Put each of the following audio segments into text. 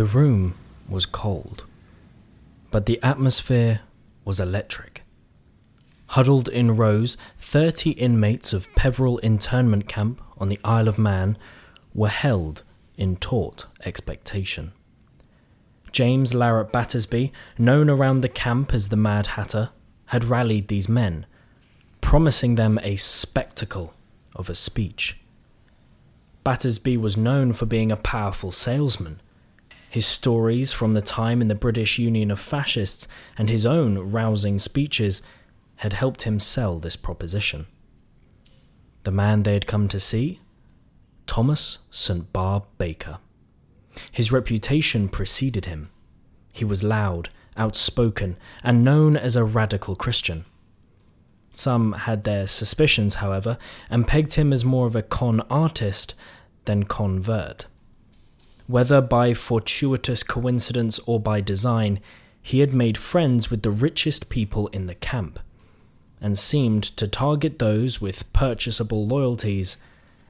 The room was cold, but the atmosphere was electric. Huddled in rows, 30 inmates of Peveril internment camp on the Isle of Man were held in taut expectation. James Larratt Battersby, known around the camp as the Mad Hatter, had rallied these men, promising them a spectacle of a speech. Battersby was known for being a powerful salesman. His stories from the time in the British Union of Fascists and his own rousing speeches had helped him sell this proposition. The man they had come to see? Thomas St. Barbe Baker. His reputation preceded him. He was loud, outspoken, and known as a radical Christian. Some had their suspicions, however, and pegged him as more of a con artist than convert. Whether by fortuitous coincidence or by design, he had made friends with the richest people in the camp, and seemed to target those with purchasable loyalties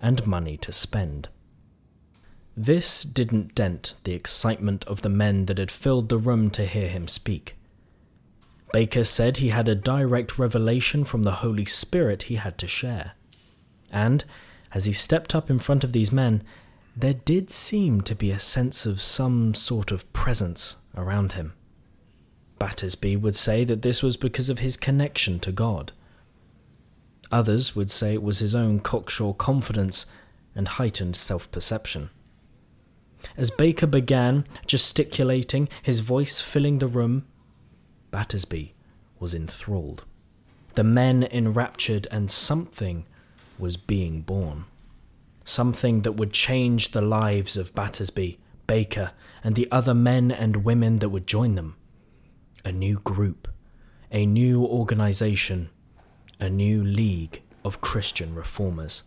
and money to spend. This didn't dent the excitement of the men that had filled the room to hear him speak. Baker said he had a direct revelation from the Holy Spirit he had to share. And, as he stepped up in front of these men, there did seem to be a sense of some sort of presence around him. Battersby would say that this was because of his connection to God. Others would say it was his own cocksure confidence and heightened self perception. As Baker began gesticulating, his voice filling the room, Battersby was enthralled. The men enraptured, and something was being born. Something that would change the lives of Battersby, Baker, and the other men and women that would join them. A new group, a new organization, a new league of Christian reformers.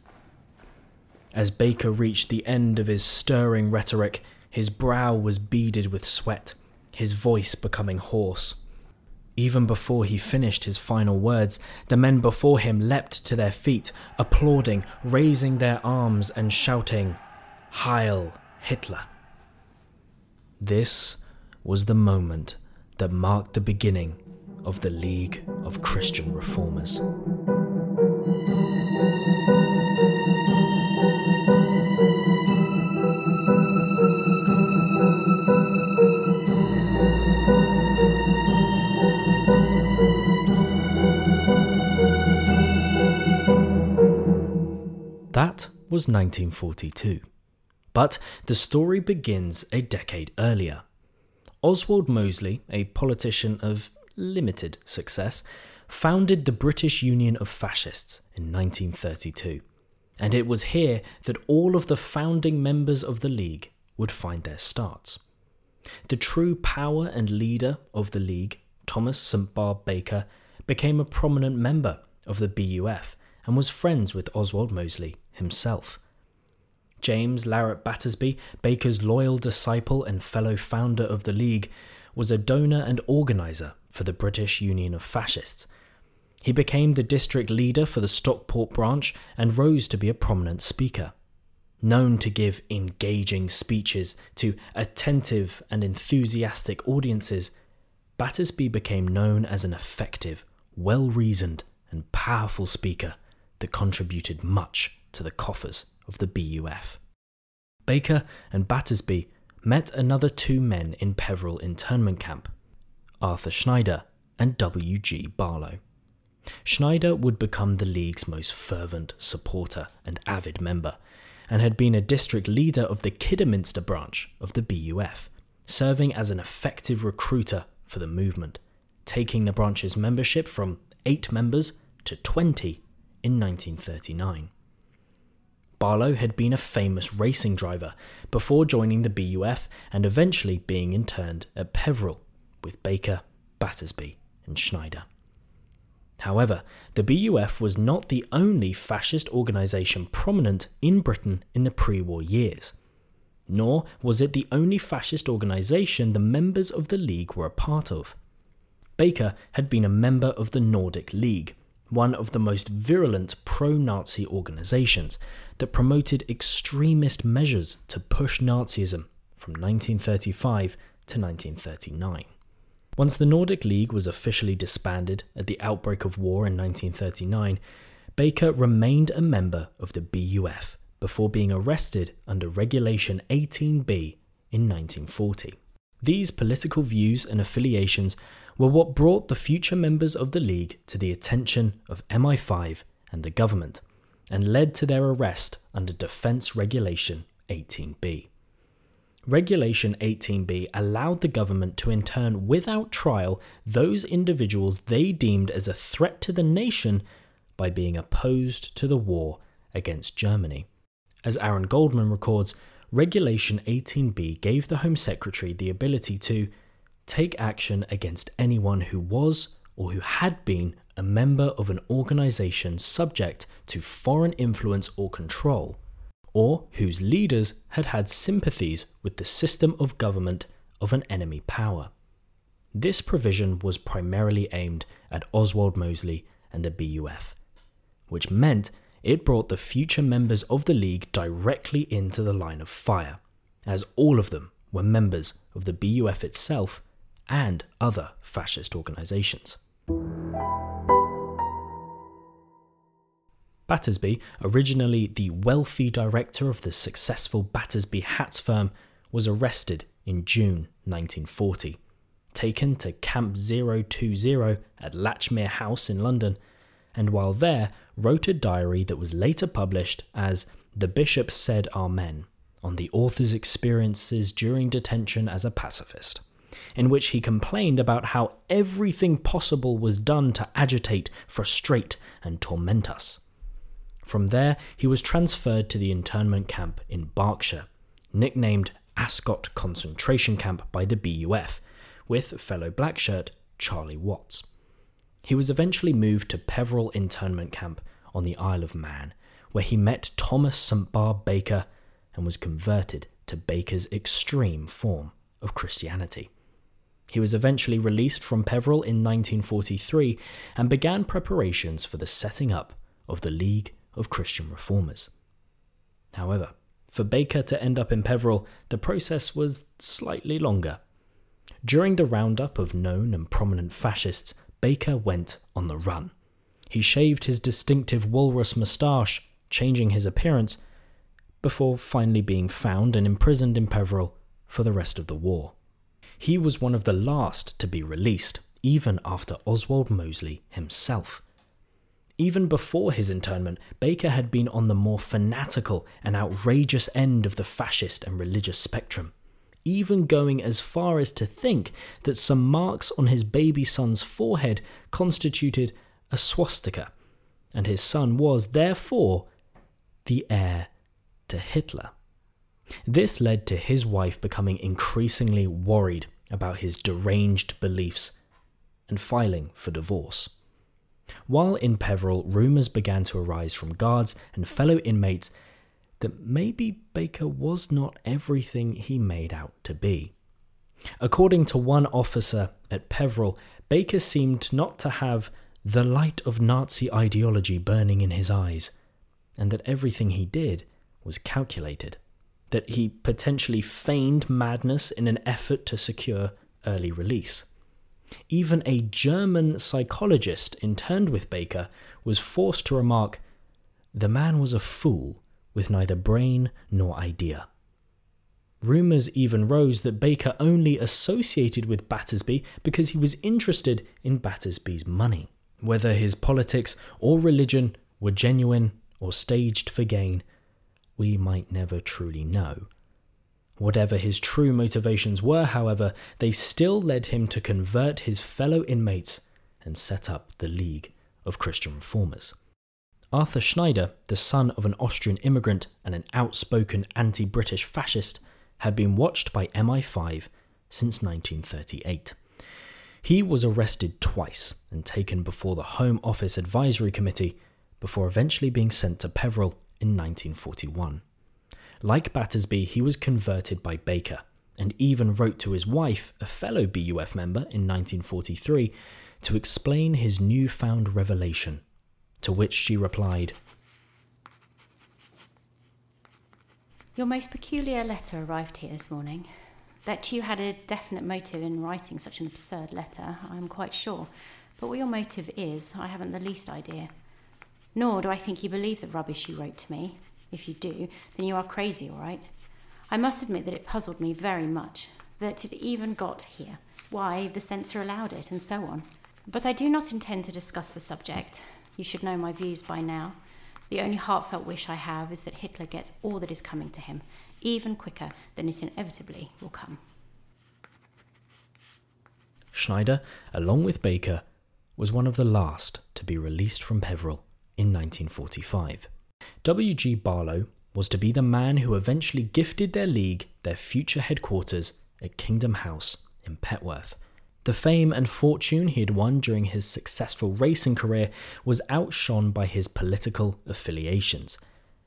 As Baker reached the end of his stirring rhetoric, his brow was beaded with sweat, his voice becoming hoarse. Even before he finished his final words, the men before him leapt to their feet, applauding, raising their arms, and shouting, Heil Hitler! This was the moment that marked the beginning of the League of Christian Reformers. Was 1942. But the story begins a decade earlier. Oswald Mosley, a politician of limited success, founded the British Union of Fascists in 1932. And it was here that all of the founding members of the League would find their starts. The true power and leader of the League, Thomas St. Barbe Baker, became a prominent member of the BUF and was friends with Oswald Mosley himself. James Larratt Battersby, Baker's loyal disciple and fellow founder of the League, was a donor and organiser for the British Union of Fascists. He became the district leader for the Stockport branch and rose to be a prominent speaker. Known to give engaging speeches to attentive and enthusiastic audiences, Battersby became known as an effective, well reasoned, and powerful speaker that contributed much to the coffers of the BUF. Baker and Battersby met another two men in Peveril internment camp Arthur Schneider and W.G. Barlow. Schneider would become the League's most fervent supporter and avid member, and had been a district leader of the Kidderminster branch of the BUF, serving as an effective recruiter for the movement, taking the branch's membership from eight members to 20 in 1939. Barlow had been a famous racing driver before joining the BUF and eventually being interned at Peveril with Baker, Battersby, and Schneider. However, the BUF was not the only fascist organisation prominent in Britain in the pre war years. Nor was it the only fascist organisation the members of the League were a part of. Baker had been a member of the Nordic League, one of the most virulent pro Nazi organisations that promoted extremist measures to push Nazism from 1935 to 1939. Once the Nordic League was officially disbanded at the outbreak of war in 1939, Baker remained a member of the BUF before being arrested under Regulation 18B in 1940. These political views and affiliations were what brought the future members of the League to the attention of MI5 and the government, and led to their arrest under Defence Regulation 18B. Regulation 18B allowed the government to intern without trial those individuals they deemed as a threat to the nation by being opposed to the war against Germany. As Aaron Goldman records, Regulation 18b gave the Home Secretary the ability to take action against anyone who was or who had been a member of an organisation subject to foreign influence or control, or whose leaders had had sympathies with the system of government of an enemy power. This provision was primarily aimed at Oswald Mosley and the BUF, which meant it brought the future members of the League directly into the line of fire, as all of them were members of the BUF itself and other fascist organisations. Battersby, originally the wealthy director of the successful Battersby Hats firm, was arrested in June 1940, taken to Camp 020 at Latchmere House in London, and while there wrote a diary that was later published as The Bishop Said Amen on the author's experiences during detention as a pacifist, in which he complained about how everything possible was done to agitate, frustrate, and torment us. From there, he was transferred to the internment camp in Berkshire, nicknamed Ascot Concentration Camp by the BUF, with fellow blackshirt Charlie Watts. He was eventually moved to Peveril internment camp on the Isle of Man, where he met Thomas St. Barbe Baker and was converted to Baker's extreme form of Christianity. He was eventually released from Peveril in 1943 and began preparations for the setting up of the League of Christian Reformers. However, for Baker to end up in Peveril, the process was slightly longer. During the roundup of known and prominent fascists, Baker went on the run. He shaved his distinctive walrus moustache, changing his appearance, before finally being found and imprisoned in Peveril for the rest of the war. He was one of the last to be released, even after Oswald Mosley himself. Even before his internment, Baker had been on the more fanatical and outrageous end of the fascist and religious spectrum even going as far as to think that some marks on his baby son's forehead constituted a swastika, and his son was, therefore, the heir to Hitler. This led to his wife becoming increasingly worried about his deranged beliefs and filing for divorce. While in Peveril, rumours began to arise from guards and fellow inmates that maybe Baker was not everything he made out to be. According to one officer at Peveril, Baker seemed not to have the light of Nazi ideology burning in his eyes, and that everything he did was calculated, that he potentially feigned madness in an effort to secure early release. Even a German psychologist interned with Baker was forced to remark, The man was a fool with neither brain nor idea. Rumours even rose that Baker only associated with Battersby because he was interested in Battersby's money. Whether his politics or religion were genuine or staged for gain, we might never truly know. Whatever his true motivations were, however, they still led him to convert his fellow inmates and set up the League of Christian Reformers. Arthur Schneider, the son of an Austrian immigrant and an outspoken anti British fascist, had been watched by MI5 since 1938. He was arrested twice and taken before the Home Office Advisory Committee before eventually being sent to Peveril in 1941. Like Battersby, he was converted by Baker and even wrote to his wife, a fellow BUF member, in 1943 to explain his newfound revelation to which she replied, Your most peculiar letter arrived here this morning. That you had a definite motive in writing such an absurd letter, I am quite sure. But what your motive is, I haven't the least idea. Nor do I think you believe the rubbish you wrote to me. If you do, then you are crazy, all right. I must admit that it puzzled me very much that it even got here, why the censor allowed it, and so on. But I do not intend to discuss the subject. You should know my views by now. The only heartfelt wish I have is that Hitler gets all that is coming to him, even quicker than it inevitably will come. Schneider, along with Baker, was one of the last to be released from Peveril in 1945. W.G. Barlow was to be the man who eventually gifted their league their future headquarters at Kingdom House in Petworth. The fame and fortune he had won during his successful racing career was outshone by his political affiliations,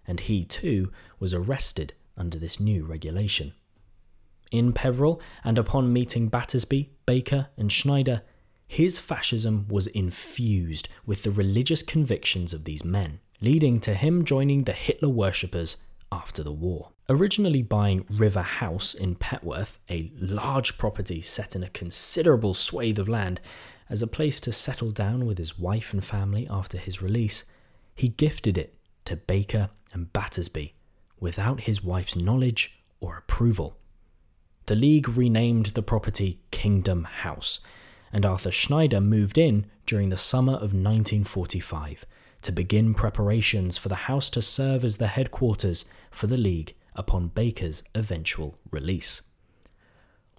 and he too was arrested under this new regulation. In Peveril, and upon meeting Battersby, Baker, and Schneider, his fascism was infused with the religious convictions of these men, leading to him joining the Hitler worshippers after the war. Originally buying River House in Petworth, a large property set in a considerable swathe of land, as a place to settle down with his wife and family after his release, he gifted it to Baker and Battersby without his wife's knowledge or approval. The League renamed the property Kingdom House, and Arthur Schneider moved in during the summer of 1945 to begin preparations for the house to serve as the headquarters for the League upon Baker's eventual release.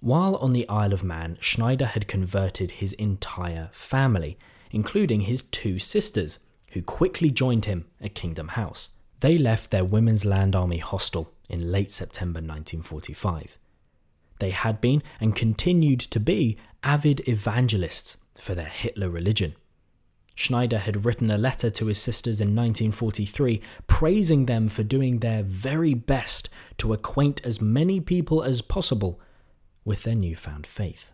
While on the Isle of Man, Schneider had converted his entire family, including his two sisters, who quickly joined him at Kingdom House. They left their Women's Land Army hostel in late September 1945. They had been and continued to be avid evangelists for their Hitler religion. Schneider had written a letter to his sisters in 1943 praising them for doing their very best to acquaint as many people as possible with their newfound faith.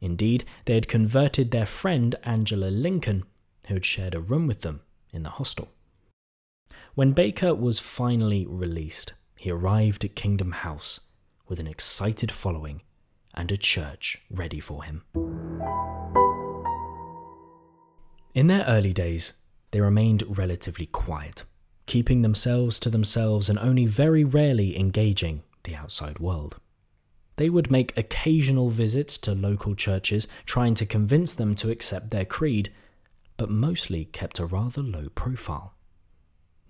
Indeed, they had converted their friend Angela Lincoln, who had shared a room with them in the hostel. When Baker was finally released, he arrived at Kingdom House with an excited following and a church ready for him. In their early days, they remained relatively quiet, keeping themselves to themselves and only very rarely engaging the outside world. They would make occasional visits to local churches, trying to convince them to accept their creed, but mostly kept a rather low profile.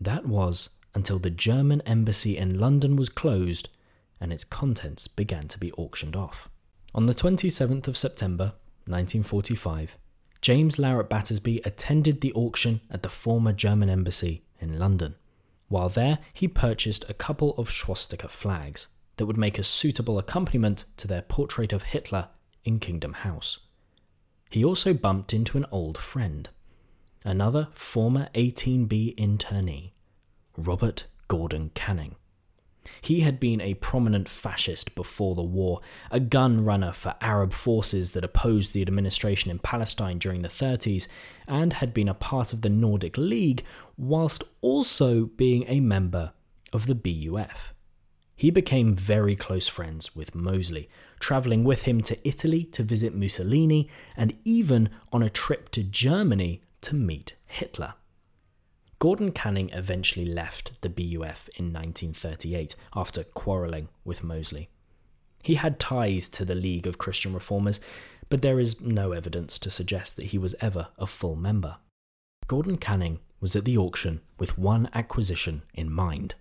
That was until the German embassy in London was closed and its contents began to be auctioned off. On the 27th of September, 1945, James Larratt Battersby attended the auction at the former German embassy in London. While there, he purchased a couple of swastika flags that would make a suitable accompaniment to their portrait of Hitler in Kingdom House. He also bumped into an old friend, another former 18B internee, Robert Gordon Canning. He had been a prominent fascist before the war, a gun runner for Arab forces that opposed the administration in Palestine during the 30s, and had been a part of the Nordic League whilst also being a member of the BUF. He became very close friends with Mosley, travelling with him to Italy to visit Mussolini and even on a trip to Germany to meet Hitler. Gordon Canning eventually left the BUF in 1938 after quarrelling with Mosley. He had ties to the League of Christian Reformers, but there is no evidence to suggest that he was ever a full member. Gordon Canning was at the auction with one acquisition in mind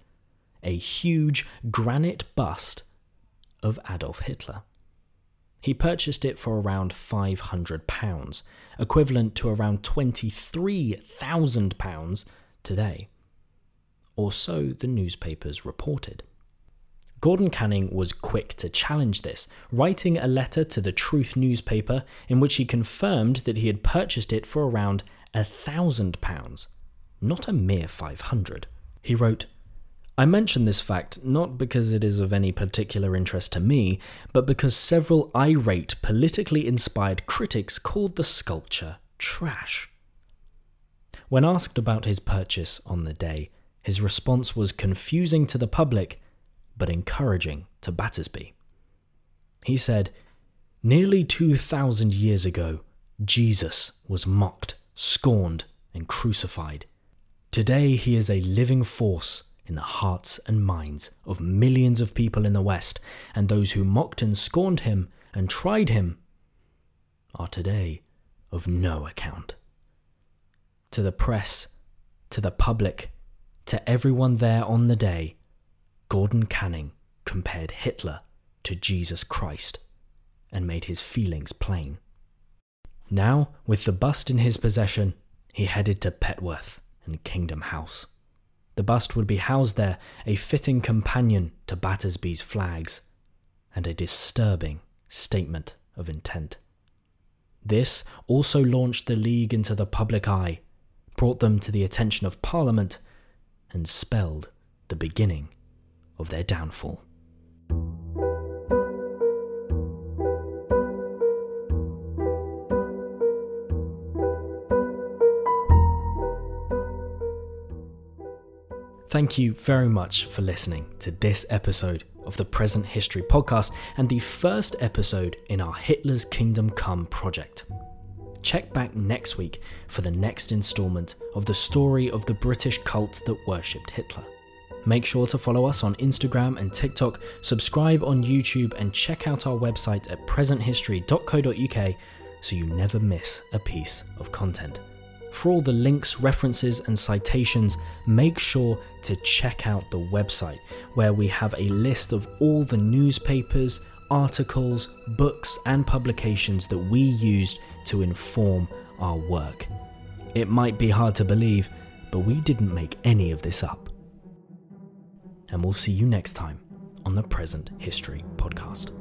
a huge granite bust of Adolf Hitler. He purchased it for around £500, equivalent to around £23,000 today. Or so the newspapers reported. Gordon Canning was quick to challenge this, writing a letter to the Truth newspaper in which he confirmed that he had purchased it for around a thousand pounds, not a mere five hundred. He wrote, I mention this fact not because it is of any particular interest to me, but because several irate, politically inspired critics called the sculpture trash. When asked about his purchase on the day, his response was confusing to the public but encouraging to Battersby. He said, Nearly 2,000 years ago, Jesus was mocked, scorned, and crucified. Today, he is a living force in the hearts and minds of millions of people in the West, and those who mocked and scorned him and tried him are today of no account. To the press, to the public, to everyone there on the day, Gordon Canning compared Hitler to Jesus Christ and made his feelings plain. Now, with the bust in his possession, he headed to Petworth and Kingdom House. The bust would be housed there, a fitting companion to Battersby's flags, and a disturbing statement of intent. This also launched the League into the public eye, brought them to the attention of Parliament, and spelled the beginning of their downfall. Thank you very much for listening to this episode of the Present History Podcast and the first episode in our Hitler's Kingdom Come project. Check back next week for the next instalment of the story of the British cult that worshipped Hitler. Make sure to follow us on Instagram and TikTok, subscribe on YouTube, and check out our website at presenthistory.co.uk so you never miss a piece of content. For all the links, references, and citations, make sure to check out the website where we have a list of all the newspapers, articles, books, and publications that we used to inform our work. It might be hard to believe, but we didn't make any of this up. And we'll see you next time on the Present History Podcast.